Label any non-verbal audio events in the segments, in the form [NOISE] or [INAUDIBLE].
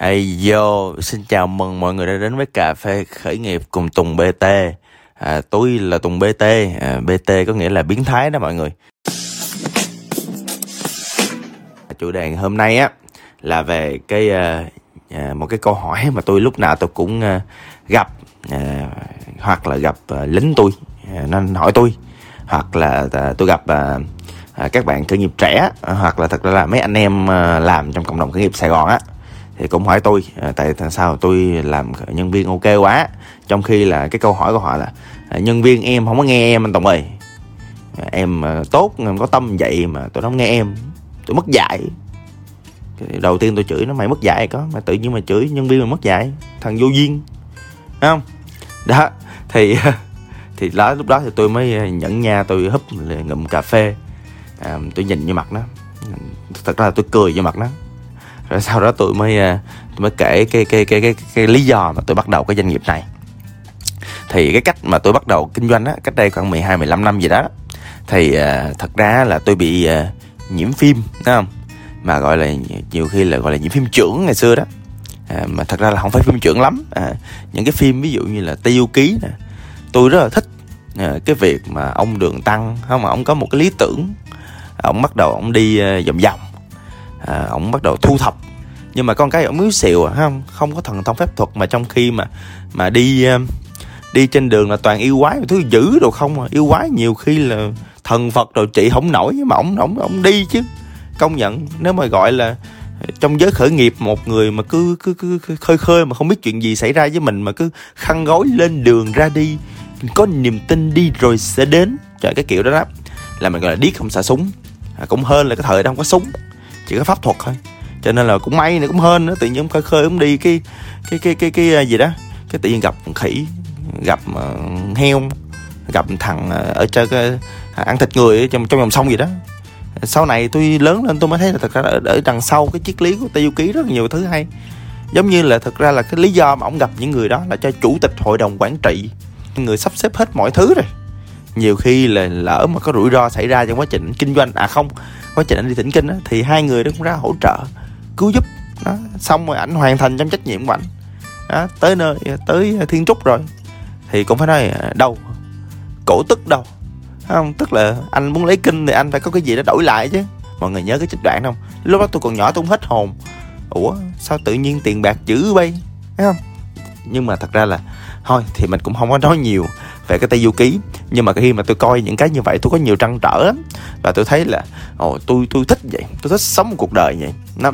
Hey yo, xin chào mừng mọi người đã đến với cà phê khởi nghiệp cùng Tùng BT. À, tôi là Tùng BT, à, BT có nghĩa là biến thái đó mọi người. Chủ đề hôm nay á là về cái à, à, một cái câu hỏi mà tôi lúc nào tôi cũng à, gặp à, hoặc là gặp à, lính tôi à, nên hỏi tôi hoặc là à, tôi gặp à, à, các bạn khởi nghiệp trẻ à, hoặc là thật ra là mấy anh em à, làm trong cộng đồng khởi nghiệp Sài Gòn á thì cũng hỏi tôi à, tại sao tôi làm nhân viên ok quá. Trong khi là cái câu hỏi của họ là à, nhân viên em không có nghe em anh Tùng ơi. À, em à, tốt em có tâm vậy mà tôi không nghe em. Tôi mất dạy. Đầu tiên tôi chửi nó mày mất dạy có mà tự nhiên mà chửi nhân viên mà mất dạy thằng vô duyên. Đấy không? Đó thì [LAUGHS] thì đó lúc đó thì tôi mới nhẫn nha tôi húp ngụm cà phê. À, tôi nhìn vô mặt nó. Thật ra là tôi cười vô mặt nó rồi sau đó tôi mới ờ, tôi mới kể cái cái cái cái cái lý do mà tôi bắt đầu cái doanh nghiệp này. Thì cái cách mà tôi bắt đầu kinh doanh á cách đây khoảng 12 15 năm gì đó thì uh, thật ra là tôi bị uh, nhiễm phim thấy không? Mà gọi là nhiều khi là gọi là nhiễm phim trưởng ngày xưa đó. À, mà thật ra là không phải phim trưởng lắm. À, những cái phim ví dụ như là tiêu Ký nè tôi rất là thích. À, cái việc mà ông Đường Tăng không mà ông có một cái lý tưởng. Ông bắt đầu ông đi uh, vòng vòng à, ông bắt đầu thu thập. Nhưng mà con cái ông yếu xìu à, không không có thần thông phép thuật mà trong khi mà mà đi à, đi trên đường là toàn yêu quái thứ dữ đồ không à. Yêu quái nhiều khi là thần phật đồ trị không nổi mà ông ông ông đi chứ. Công nhận nếu mà gọi là trong giới khởi nghiệp một người mà cứ cứ cứ, cứ khơi khơi mà không biết chuyện gì xảy ra với mình mà cứ khăn gói lên đường ra đi có niềm tin đi rồi sẽ đến. Trời cái kiểu đó đó là mình gọi là điếc không xả súng. À, cũng hơn là cái thời đó không có súng chỉ có pháp thuật thôi. Cho nên là cũng may nữa cũng hên nữa tự nhiên ông khơi khơi ông đi cái cái cái cái cái, gì đó. Cái tự nhiên gặp khỉ gặp uh, heo gặp thằng uh, ở chơi cái uh, ăn thịt người trong trong dòng sông gì đó. Sau này tôi lớn lên tôi mới thấy là thật ra ở, ở đằng sau cái triết lý của Tây Du Ký rất nhiều thứ hay. Giống như là thật ra là cái lý do mà ông gặp những người đó là cho chủ tịch hội đồng quản trị người sắp xếp hết mọi thứ rồi. Nhiều khi là lỡ mà có rủi ro xảy ra trong quá trình kinh doanh à không quá trình anh đi thỉnh kinh á thì hai người đó cũng ra hỗ trợ cứu giúp. Đó xong rồi ảnh hoàn thành trong trách nhiệm của ảnh. Đó, tới nơi tới thiên trúc rồi thì cũng phải nói à, đâu cổ tức đâu không? Tức là anh muốn lấy kinh thì anh phải có cái gì đó đổi lại chứ. Mọi người nhớ cái trích đoạn không? Lúc đó tôi còn nhỏ tôi cũng hết hồn. Ủa sao tự nhiên tiền bạc dữ bay? Thấy không? Nhưng mà thật ra là thôi thì mình cũng không có nói nhiều về cái tây du ký nhưng mà khi mà tôi coi những cái như vậy tôi có nhiều trăn trở lắm. Và tôi thấy là ồ tôi tôi thích vậy. Tôi thích sống một cuộc đời vậy. Nó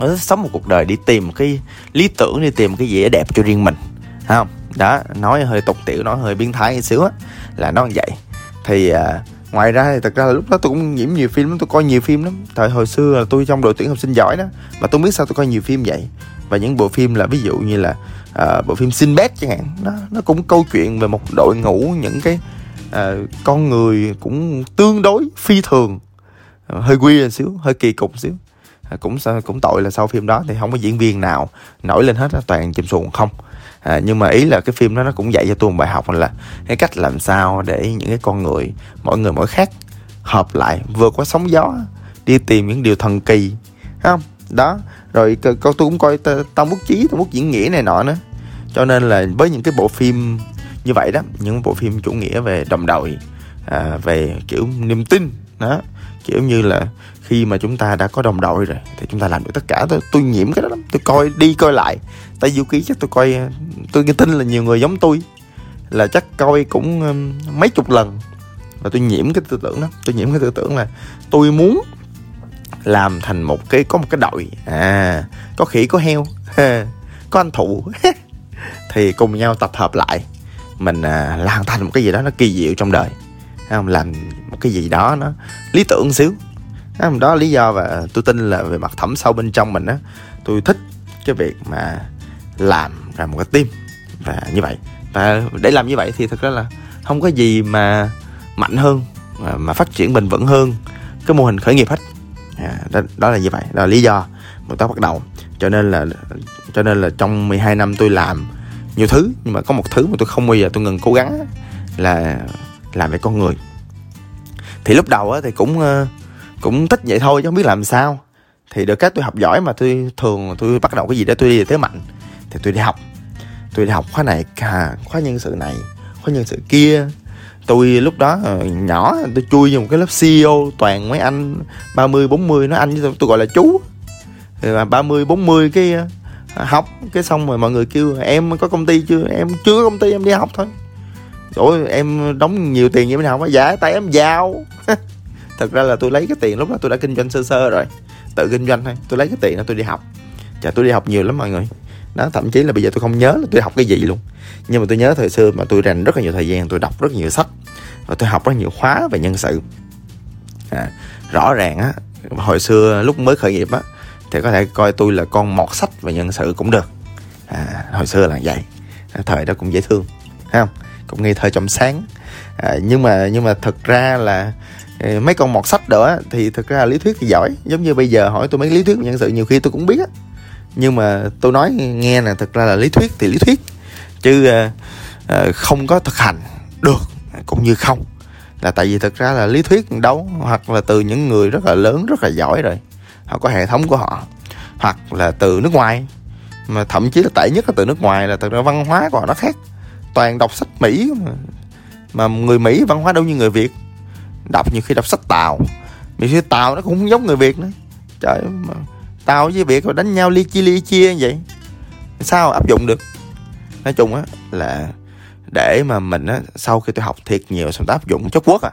tôi thích sống một cuộc đời đi tìm cái lý tưởng đi tìm cái gì đẹp cho riêng mình. Thấy không? Đó nói hơi tục tiểu nói hơi biến thái xíu á là nó như vậy. Thì à, ngoài ra thì thật ra là lúc đó tôi cũng nhiễm nhiều phim lắm tôi coi nhiều phim lắm. Thời hồi xưa là tôi trong đội tuyển học sinh giỏi đó mà tôi biết sao tôi coi nhiều phim vậy. Và những bộ phim là ví dụ như là à, bộ phim Sinbad chẳng hạn. Nó nó cũng câu chuyện về một đội ngũ những cái à, con người cũng tương đối phi thường. À, hơi quy lên xíu hơi kỳ cục xíu. À, cũng cũng tội là sau phim đó thì không có diễn viên nào nổi lên hết toàn chìm xuồng không. À, nhưng mà ý là cái phim đó nó cũng dạy cho tôi một bài học là cái cách làm sao để những cái con người mỗi người mỗi khác hợp lại vượt qua sóng gió đi tìm những điều thần kỳ không? Đó rồi tôi cũng coi tao bút chí tao bút diễn nghĩa này nọ nữa cho nên là với những cái bộ phim như vậy đó những bộ phim chủ nghĩa về đồng đội à, về kiểu niềm tin đó kiểu như là khi mà chúng ta đã có đồng đội rồi thì chúng ta làm được tất cả. Tôi, tôi nhiễm cái đó lắm. Tôi coi đi coi lại. Tại du ký chắc tôi coi tôi tin là nhiều người giống tôi là chắc coi cũng um, mấy chục lần. Và tôi nhiễm cái tư tưởng đó. Tôi nhiễm cái tư tưởng là tôi muốn làm thành một cái có một cái đội. À có khỉ có heo [LAUGHS] có anh thụ. [LAUGHS] thì cùng nhau tập hợp lại. Mình à, làm thành một cái gì đó nó kỳ diệu trong đời. Không? Làm một cái gì đó nó lý tưởng xíu. Đó là lý do và tôi tin là về mặt thẩm sâu bên trong mình á tôi thích cái việc mà làm ra một cái team. Và như vậy. Và để làm như vậy thì thực ra là không có gì mà mạnh hơn à, mà phát triển bền vững hơn cái mô hình khởi nghiệp hết. À, đó, đó là như vậy. Đó là lý do mà tôi bắt đầu. Cho nên là cho nên là trong 12 năm tôi làm nhiều thứ nhưng mà có một thứ mà tôi không bao giờ tôi ngừng cố gắng là làm về con người. Thì lúc đầu á thì cũng ờ, cũng thích vậy thôi chứ không biết làm sao. Thì được cái tôi học giỏi mà tôi thường tôi bắt đầu cái gì đó tôi đi thế mạnh thì tôi đi học. Tôi đi học khóa này à, khóa nhân sự này khóa nhân sự kia. Tôi lúc đó ờ, nhỏ tôi chui vào một cái lớp CEO toàn mấy anh 30 40 nó anh với tôi, gọi là chú. Rồi ba mươi bốn mươi cái học cái xong rồi mọi người kêu em có công ty chưa? Em chưa có công ty em đi học thôi. Ủa em đóng nhiều tiền vậy mới học á? Dạ tại em giàu. [LAUGHS] Thật ra là tôi lấy cái tiền lúc đó tôi đã kinh doanh sơ sơ rồi tự kinh doanh thôi. Tôi lấy cái tiền đó tôi đi học. Chà tôi đi học nhiều lắm mọi người. Đó thậm chí là bây giờ tôi không nhớ là tôi học cái gì luôn. Nhưng mà tôi nhớ thời xưa mà tôi dành rất là nhiều thời gian tôi đọc rất nhiều sách và tôi học rất nhiều khóa về nhân sự. À, rõ ràng á hồi xưa lúc mới khởi nghiệp á thì có thể coi tôi là con mọt sách và nhân sự cũng được. À, hồi xưa là vậy. Thời đó cũng dễ thương thấy không? Cũng nghi thơ trong sáng. À, nhưng mà nhưng mà thật ra là ờ, mấy con mọt sách đó thì thực ra lý thuyết thì giỏi. Giống như bây giờ hỏi tôi mấy lý thuyết nhân sự nhiều khi tôi cũng biết á. Nhưng mà tôi nói nghe là thật ra là lý thuyết thì lý thuyết. Chứ à, à, không có thực hành được cũng như không. Là tại vì thực ra là lý thuyết đâu hoặc là từ những người rất là lớn rất là giỏi rồi họ có hệ thống của họ. Hoặc là từ nước ngoài. Mà thậm chí là tệ nhất là từ nước ngoài là từ ra văn hóa của họ nó khác. Toàn đọc sách mỹ. Mà mà người mỹ văn hóa đâu như người việt. Đọc nhiều khi đọc sách tàu nhiều khi tàu nó cũng không giống người việt nữa. Trời, mà tàu với việt rồi đánh nhau ly chia ly chia như vậy, sao áp dụng được? Nói chung á là để mà mình á, sau khi tôi học thiệt nhiều xong tôi áp dụng chốt quốc à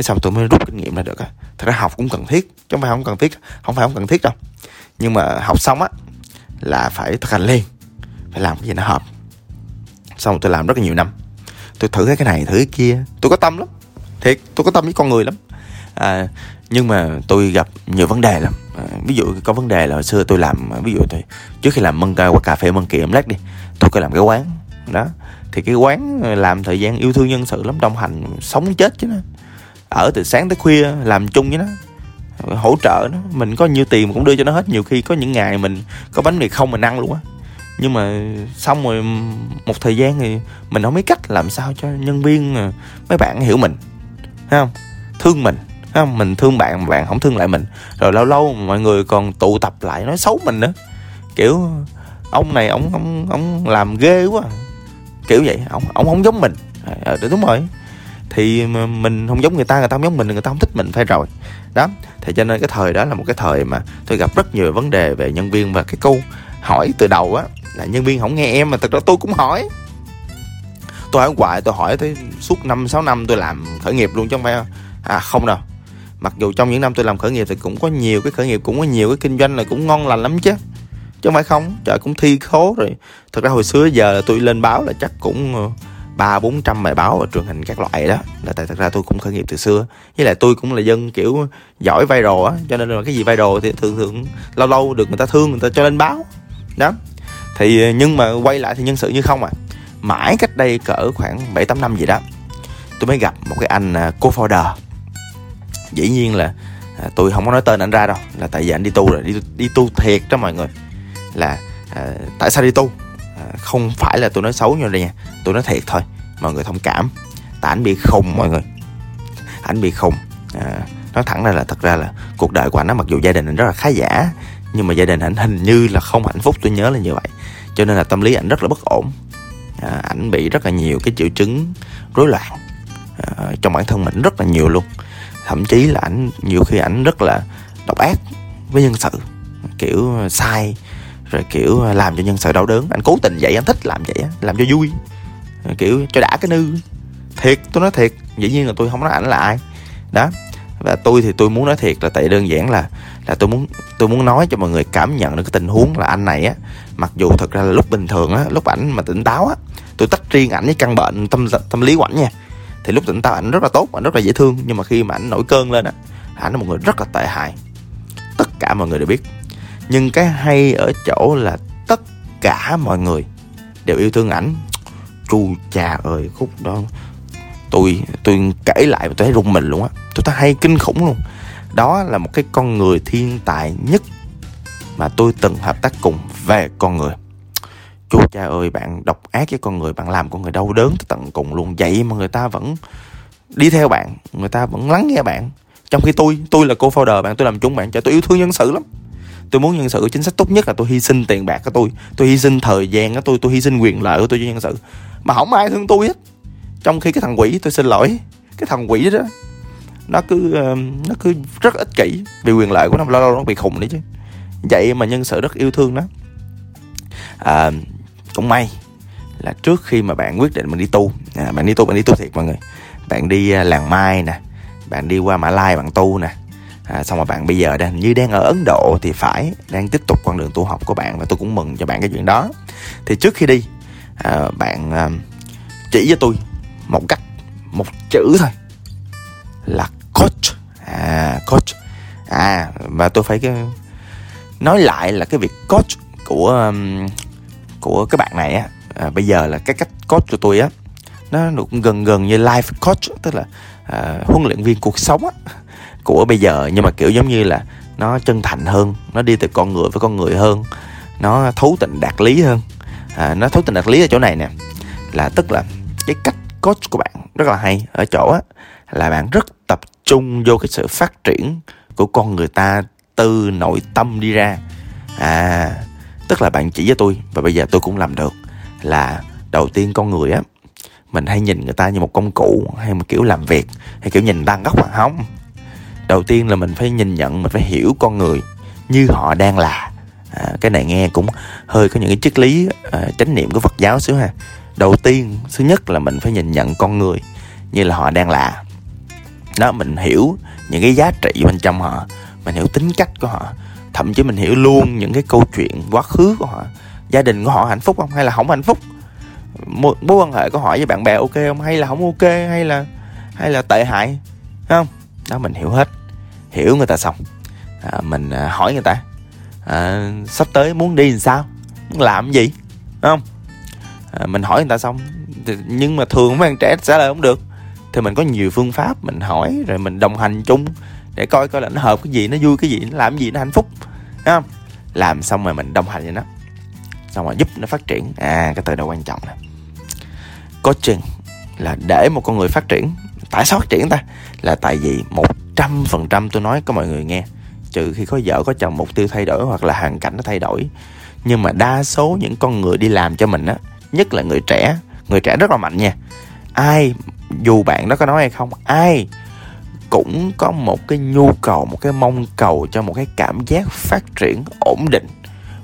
cái sau tôi mới rút kinh nghiệm ra được á. Thật ra học cũng cần thiết chứ không phải không cần thiết không phải không cần thiết đâu. Nhưng mà học xong á là phải thực hành liền phải làm cái gì nó hợp. Xong tôi làm rất là nhiều năm. Tôi thử cái này thử cái kia. Tôi có tâm lắm thiệt tôi có tâm với con người lắm. À, nhưng mà tôi gặp nhiều vấn đề lắm. À, ví dụ có vấn đề là hồi xưa tôi làm ví dụ tôi trước khi làm mân ca qua cà phê mân kỳ em lát đi tôi có làm cái quán. Đó thì cái quán làm thời gian yêu thương nhân sự lắm đồng hành sống chết chứ nó ở từ sáng tới khuya làm chung với nó hỗ trợ nó. Mình có nhiêu tiền cũng đưa cho nó hết. Nhiều khi có những ngày mình có bánh mì không mình ăn luôn á. Nhưng mà xong rồi một thời gian thì mình không biết cách làm sao cho nhân viên à, mấy bạn hiểu mình thấy không? Thương mình thấy không? Mình thương bạn mà bạn không thương lại mình. Rồi lâu lâu mọi người còn tụ tập lại nói xấu mình nữa. Kiểu ông này ông ông ông làm ghê quá. Kiểu vậy ông ông không giống mình. À, đúng rồi thì mình không giống người ta người ta không giống mình, người ta không thích mình, phải rồi. Đó, thì cho nên cái thời đó là một cái thời mà tôi gặp rất nhiều vấn đề về nhân viên và cái câu hỏi từ đầu á, là nhân viên không nghe em mà thật ra tôi cũng hỏi. Tôi hỏi hoài, tôi hỏi tới suốt năm, sáu năm tôi làm khởi nghiệp luôn chứ không phải à không đâu. Mặc dù trong những năm tôi làm khởi nghiệp thì cũng có nhiều cái khởi nghiệp, cũng có nhiều cái kinh doanh là cũng ngon lành lắm chứ. Chứ không phải không, trời cũng thi khố rồi. Thật ra hồi xưa giờ tôi lên báo là chắc cũng ờ, ba bốn trăm bài báo và truyền hình các loại đó. Là tại thật ra tôi cũng khởi nghiệp từ xưa. Với lại tôi cũng là dân kiểu giỏi viral á cho nên là cái gì viral thì thường thường lâu lâu được người ta thương người ta cho lên báo. Đó. Thì nhưng mà quay lại thì nhân sự như không à. Mãi cách đây cỡ khoảng bảy tám năm gì đó tôi mới gặp một cái anh cô co-founder. Dĩ nhiên là à, tôi không có nói tên anh ra đâu là tại vì anh đi tu rồi đi đi tu thiệt đó mọi người. Là à, tại sao đi tu? Không phải là tôi nói xấu như đây nha. Tôi nói thiệt thôi. Mọi người thông cảm. Tại anh bị khùng mọi người. Anh bị khùng. À, nói thẳng ra là thật ra là cuộc đời của anh nó mặc dù gia đình anh rất là khá giả nhưng mà gia đình anh hình như là không hạnh phúc tôi nhớ là như vậy. Cho nên là tâm lý anh rất là bất ổn. À, ảnh bị rất là nhiều cái triệu chứng rối loạn. À, trong bản thân mình rất là nhiều luôn. Thậm chí là ảnh nhiều khi ảnh rất là độc ác với nhân sự. Kiểu sai rồi kiểu à, làm cho nhân sự đau đớn. Anh cố tình vậy anh thích làm vậy làm cho vui. Kiểu, cho đã cái nư. Thiệt, tôi nói thiệt, dĩ nhiên là tôi không nói ảnh là ai. Đó, và tôi thì tôi muốn nói thiệt là tại đơn giản là là tôi muốn tôi muốn nói cho mọi người cảm nhận được cái tình huống là anh này á, mặc dù thật ra là lúc bình thường á, lúc ảnh mà tỉnh táo á, tôi tách riêng ảnh với căn bệnh tâm tâm lý của ảnh nha. Thì lúc tỉnh táo ảnh rất là tốt, ảnh rất là dễ thương, nhưng mà khi mà ảnh nổi cơn lên á, ảnh là một người rất là tệ hại. Tất cả mọi người đều biết nhưng cái hay ở chỗ là tất cả mọi người đều yêu thương ảnh. Chu cha ơi, khúc đó tôi tôi kể lại và tôi thấy rung mình luôn á. Tôi thấy hay kinh khủng luôn. Đó là một cái con người thiên tài nhất mà tôi từng hợp tác cùng về con người. Chú cha ơi, bạn độc ác với con người, bạn làm con người đau đớn tới tận cùng luôn. Vậy mà người ta vẫn đi theo bạn, người ta vẫn lắng nghe bạn. Trong khi tôi tôi là cô founder bạn tôi làm chung bạn cho tôi yêu thương nhân sự lắm tôi muốn nhân sự chính sách tốt nhất là tôi hy sinh tiền bạc của tôi. Tôi hy sinh thời gian của tôi tôi hy sinh quyền lợi của tôi cho nhân sự. Mà không ai thương tôi hết. Trong khi cái thằng quỷ tôi xin lỗi. Cái thằng quỷ đó nó cứ ờ, nó cứ rất ích kỷ vì quyền lợi của nó. Lâu lâu nó bị khùng đấy chứ. Vậy mà nhân sự rất yêu thương nó. À, cũng may là trước khi mà bạn quyết định mình đi tu à, bạn đi tu bạn đi tu thiệt mọi người. Bạn đi à, làng mai nè bạn đi qua mã lai bạn tu nè à, xong rồi bạn bây giờ đang như đang ở ấn độ thì phải đang tiếp tục con đường tu học của bạn và tôi cũng mừng cho bạn cái chuyện đó. Thì trước khi đi à, bạn à, chỉ cho tôi một cách một chữ thôi. Là coach. À coach. À và tôi phải cái nói lại là cái việc coach của um, của các bạn này á. À, bây giờ là cái cách coach của tôi á nó cũng gần gần như life coach tức là uh, huấn luyện viên cuộc sống á của bây giờ. Nhưng mà kiểu giống như là nó chân thành hơn nó đi từ con người với con người hơn nó thấu tình đạt lý hơn. À, nó thấu tình đạt lý ở chỗ này nè là tức là cái cách coach của bạn rất là hay. Ở chỗ á là bạn rất tập trung vô cái sự phát triển của con người ta từ nội tâm đi ra. À tức là bạn chỉ với tôi và bây giờ tôi cũng làm được là đầu tiên con người á mình hay nhìn người ta như một công cụ hay một kiểu làm việc hay kiểu nhìn tăng góc mà không. Đầu tiên là mình phải nhìn nhận mình phải hiểu con người như họ đang là. À, cái này nghe cũng hơi có những cái triết lý à, chánh niệm của phật giáo xíu ha. Đầu tiên thứ nhất là mình phải nhìn nhận con người như là họ đang là. Đó mình hiểu những cái giá trị bên trong họ mình hiểu tính cách của họ thậm chí mình hiểu luôn những cái câu chuyện quá khứ của họ gia đình của họ hạnh phúc không hay là không hạnh phúc mối, mối quan hệ có hỏi với bạn bè ok không? Hay là không ok? Hay là hay là tệ hại? Không? Đó mình hiểu hết. Hiểu người ta xong. À, mình à, hỏi người ta. À, sắp tới muốn đi làm sao? Muốn làm gì? Không? À, mình hỏi người ta xong. Nhưng mà thường mấy bạn trẻ trả lời không được. Thì mình có nhiều phương pháp mình hỏi rồi mình đồng hành chung để coi coi là nó hợp cái gì nó vui cái gì nó làm cái gì nó hạnh phúc. Đúng không? Làm xong rồi mình đồng hành với nó xong rồi giúp nó phát triển. À cái từ đó quan trọng nè. Coaching là để một con người phát triển, tại sao phát triển ta? Là tại vì một trăm phần trăm tôi nói có mọi người nghe, trừ khi có vợ, có chồng, mục tiêu thay đổi hoặc là hoàn cảnh nó thay đổi. Nhưng mà đa số những con người đi làm cho mình á, nhất là người trẻ người trẻ rất là mạnh nha. Ai, dù bạn đó có nói hay không, ai cũng có một cái nhu cầu, một cái mong cầu cho một cái cảm giác phát triển ổn định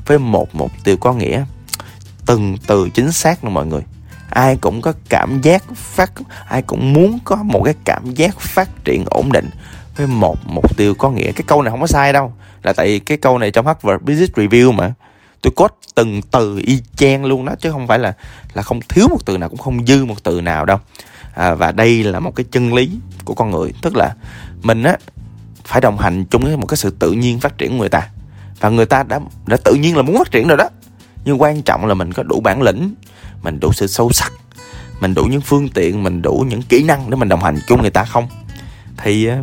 với một mục tiêu có nghĩa. Từng từ chính xác luôn mọi người. Ai cũng có cảm giác phát ai cũng muốn có một cái cảm giác phát triển ổn định với một mục tiêu có nghĩa. Cái câu này không có sai đâu là tại cái câu này trong Harvard Business Review mà. Tôi cốt từng từ y chang luôn đó chứ không phải là là không thiếu một từ nào cũng không dư một từ nào đâu. À, và đây là một cái chân lý của con người. Tức là mình á phải đồng hành chung với một cái sự tự nhiên phát triển của người ta và người ta đã đã tự nhiên là muốn phát triển rồi đó. Nhưng quan trọng là mình có đủ bản lĩnh mình đủ sự sâu sắc mình đủ những phương tiện mình đủ những kỹ năng để mình đồng hành chung người ta không? Thì ờ,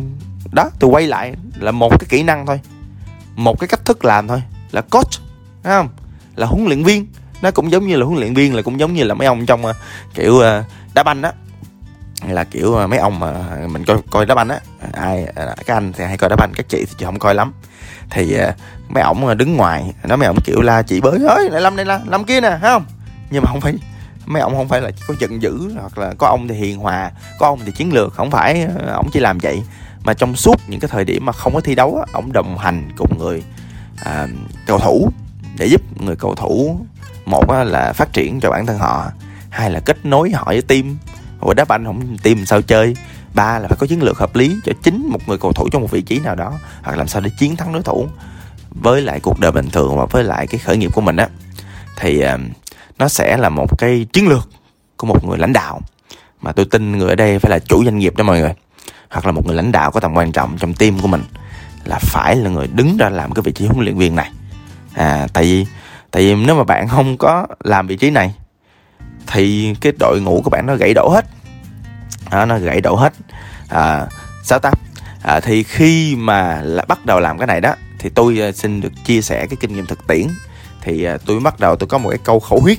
đó tôi quay lại là một cái kỹ năng thôi. Một cái cách thức làm thôi là coach thấy không? Là huấn luyện viên. Nó cũng giống như là huấn luyện viên là cũng giống như là mấy ông trong uh, kiểu uh, đá banh là kiểu uh, mấy ông mà mình coi coi đá banh á ai uh, các anh thì hay coi đá banh các chị thì không coi lắm. Thì uh, mấy ổng đứng ngoài nó mấy ổng kiểu la chị bới ơi lại lâm đây la lâm kia nè thấy không? Nhưng mà không phải mấy ông không phải là có giận dữ hoặc là có ông thì hiền hòa có ông thì chiến lược không phải ổng chỉ làm vậy. Mà trong suốt những cái thời điểm mà không có thi đấu á ổng đồng hành cùng người à, cầu thủ để giúp người cầu thủ một là phát triển cho bản thân họ hai là kết nối họ với team và đá banh không tìm sao chơi. Ba là phải có chiến lược hợp lý cho chính một người cầu thủ trong một vị trí nào đó, hoặc làm sao để chiến thắng đối thủ. Với lại cuộc đời bình thường và với lại cái khởi nghiệp của mình á, thì ờ, nó sẽ là một cái chiến lược của một người lãnh đạo. Mà tôi tin người ở đây phải là chủ doanh nghiệp đó mọi người, hoặc là một người lãnh đạo có tầm quan trọng trong team của mình, là phải là người đứng ra làm cái vị trí huấn luyện viên này. À tại vì tại vì nếu mà bạn không có làm vị trí này thì cái đội ngũ của bạn nó gãy đổ hết. À, nó gãy đổ hết. À, sao ta? À, thì khi mà là bắt đầu làm cái này đó thì tôi à, xin được chia sẻ cái kinh nghiệm thực tiễn. Thì à, tôi bắt đầu tôi có một cái câu khẩu huyết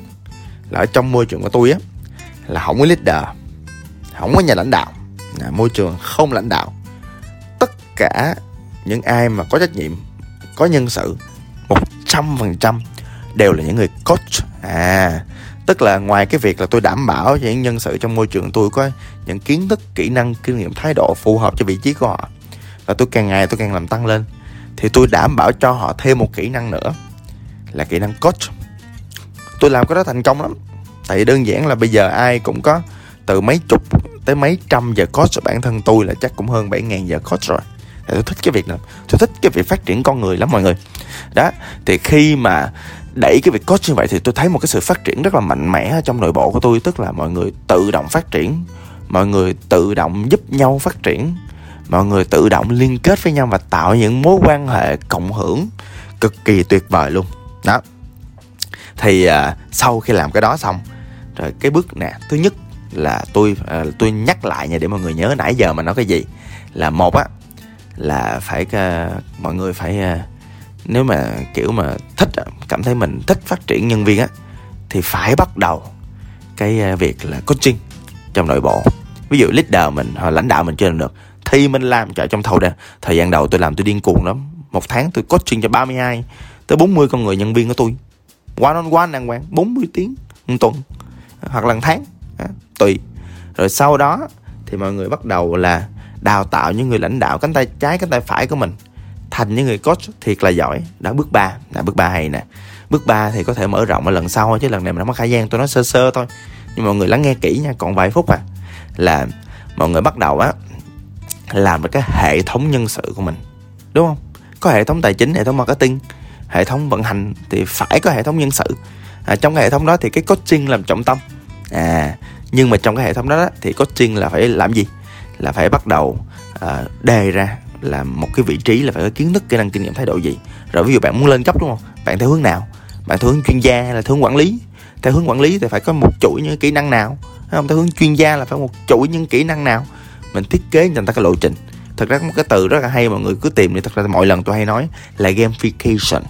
là ở trong môi trường của tôi á là không có leader không có nhà lãnh đạo. À, môi trường không lãnh đạo. Tất cả những ai mà có trách nhiệm có nhân sự trăm phần trăm đều là những người coach. À tức là ngoài cái việc là tôi đảm bảo cho những nhân sự trong môi trường tôi có những kiến thức, kỹ năng, kinh nghiệm, thái độ phù hợp cho vị trí của họ, và tôi càng ngày tôi càng làm tăng lên, thì tôi đảm bảo cho họ thêm một kỹ năng nữa, là kỹ năng coach. Tôi làm cái đó thành công lắm, tại vì đơn giản là bây giờ ai cũng có từ mấy chục tới mấy trăm giờ coach bản thân tôi là chắc cũng hơn 7 ngàn giờ coach rồi. Tôi thích cái việc này tôi thích cái việc phát triển con người lắm mọi người. Đó, thì khi mà đẩy cái việc coach như vậy thì tôi thấy một cái sự phát triển rất là mạnh mẽ trong nội bộ của tôi tức là mọi người tự động phát triển mọi người tự động giúp nhau phát triển mọi người tự động liên kết với nhau và tạo những mối quan hệ cộng hưởng cực kỳ tuyệt vời luôn. Đó. Thì à, sau khi làm cái đó xong rồi cái bước nè thứ nhất là tôi à, tôi nhắc lại nha để mọi người nhớ nãy giờ mà nói cái gì là một á là phải à, mọi người phải à, nếu mà kiểu mà thích cảm thấy mình thích phát triển nhân viên á thì phải bắt đầu cái à, việc là coaching trong nội bộ. Ví dụ leader mình hoặc lãnh đạo mình chưa làm được thì mình làm cho trong thầu đây thời gian đầu tôi làm tôi điên cuồng lắm. Một tháng tôi coaching cho 32 tới 40 con người nhân viên của tôi. One on one đàng hoàng 40 tiếng một tuần hoặc là một tháng à, tùy. Rồi sau đó thì mọi người bắt đầu là đào tạo những người lãnh đạo cánh tay trái cánh tay phải của mình thành những người coach thiệt là giỏi. Đó bước 3 là bước 3 hay nè. Bước 3 thì có thể mở rộng ở lần sau chứ lần này mình không có khả gian tôi nói sơ sơ thôi. Nhưng mọi người lắng nghe kỹ nha còn vài phút à là mọi người bắt đầu á làm được cái hệ thống nhân sự của mình. Đúng không? Có hệ thống tài chính hệ thống marketing hệ thống vận hành thì phải có hệ thống nhân sự. À, trong cái hệ thống đó thì cái coaching làm trọng tâm. À nhưng mà trong cái hệ thống đó, đó thì coaching là phải làm gì? Là phải bắt đầu à, đề ra là một cái vị trí là phải có kiến thức kỹ năng kinh nghiệm thái độ gì. Rồi ví dụ bạn muốn lên cấp đúng không? Bạn theo hướng nào? Bạn theo hướng chuyên gia hay là theo hướng quản lý? Theo hướng quản lý thì phải có một chuỗi những kỹ năng nào? Không? Theo hướng chuyên gia là phải một chuỗi những kỹ năng nào? Mình thiết kế cho người ta cái lộ trình. Thật ra có một cái từ rất là hay mọi người cứ tìm đi thật ra mọi lần tôi hay nói là gamification.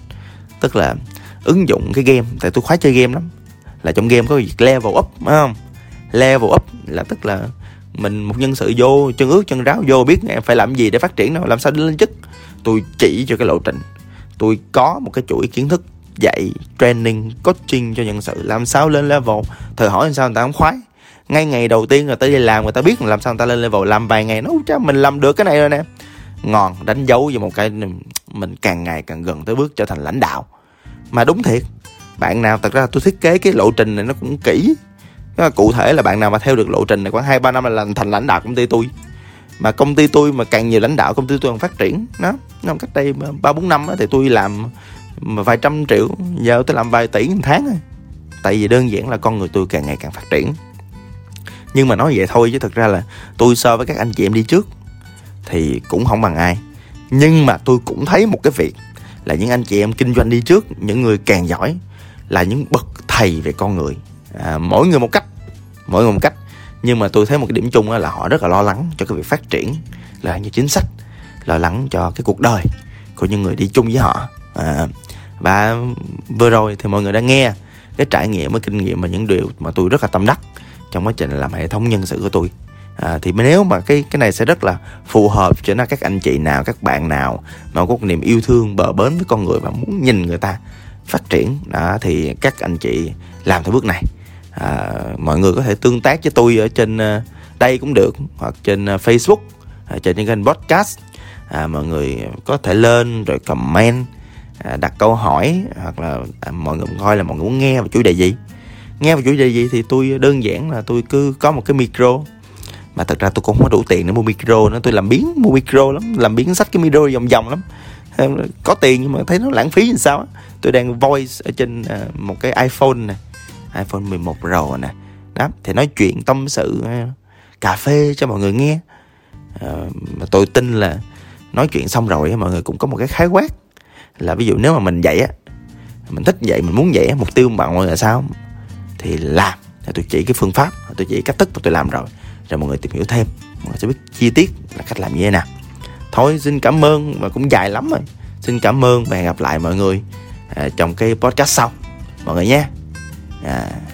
Tức là ứng dụng cái game. Tại tôi khoái chơi game lắm. Là trong game có việc level up, phải không? Level up là tức là mình, một nhân sự vô, chân ướt, chân ráo vô, biết em phải làm gì để phát triển đâu làm sao để lên chức. Tôi chỉ cho cái lộ trình. Tôi có một cái chuỗi kiến thức dạy, training, coaching cho nhân sự, làm sao lên level. Thử hỏi làm sao người ta không khoái. Ngay ngày đầu tiên người ta đi làm, người ta biết làm sao người ta lên level. Làm vài ngày, nó cha, mình làm được cái này rồi nè. Ngon đánh dấu vào một cái, mình càng ngày càng gần tới bước trở thành lãnh đạo. Mà đúng thiệt, bạn nào, thật ra tôi thiết kế cái lộ trình này nó cũng kỹ cụ thể là bạn nào mà theo được lộ trình này khoảng hai, ba năm là làm thành lãnh đạo công ty tôi. Mà công ty tôi mà càng nhiều lãnh đạo, công ty tôi càng phát triển. Đó năm cách đây ba, bốn năm thì tôi làm mà vài trăm triệu, giờ tôi làm vài tỷ một tháng thôi. Tại vì đơn giản là con người tôi càng ngày càng phát triển. Nhưng mà nói vậy thôi, chứ thực ra là tôi so với các anh chị em đi trước thì cũng không bằng ai. Nhưng mà tôi cũng thấy một cái việc là những anh chị em kinh doanh đi trước, những người càng giỏi là những bậc thầy về con người à, mỗi người một cách mỗi người một cách. Nhưng mà tôi thấy một cái điểm chung là họ rất là lo lắng cho cái việc phát triển là như chính sách lo lắng cho cái cuộc đời của những người đi chung với họ. À, và vừa rồi thì mọi người đã nghe cái trải nghiệm cái kinh nghiệm và những điều mà tôi rất là tâm đắc trong quá trình làm hệ thống nhân sự của tôi. À, thì nếu mà cái cái này sẽ rất là phù hợp cho nó các anh chị nào các bạn nào mà có một niềm yêu thương bờ bến với con người và muốn nhìn người ta phát triển. Đó thì các anh chị làm theo bước này à, mọi người có thể tương tác với tôi ở trên à, đây cũng được hoặc trên à, Facebook à, trên những kênh podcast. À, mọi người có thể lên rồi comment à, đặt câu hỏi hoặc là à, mọi người coi là mọi người muốn nghe về chủ đề gì. Nghe về chủ đề gì thì tôi đơn giản là tôi cứ có một cái micro. Mà thật ra tôi cũng không có đủ tiền để mua micro nữa tôi làm biến mua micro lắm làm biến sách cái micro vòng vòng lắm. Có tiền nhưng mà thấy nó lãng phí làm sao á. Tôi đang voice ở trên à, một cái iPhone này iPhone 11 Pro nè. Đó thì nói chuyện tâm sự ờ, cà phê cho mọi người nghe. À, mà tôi tin là nói chuyện xong rồi mọi người cũng có một cái khái quát. Là ví dụ nếu mà mình dạy á mình thích dạy mình muốn dạy mục tiêu bạn mọi người là sao? Thì làm. Thì tôi chỉ cái phương pháp tôi chỉ cách thức mà tôi làm rồi. Rồi mọi người tìm hiểu thêm. Mọi người sẽ biết chi tiết là cách làm như thế nào. Thôi xin cảm ơn và cũng dài lắm rồi. Xin cảm ơn và hẹn gặp lại mọi người à, trong cái podcast sau. Mọi người nhé à,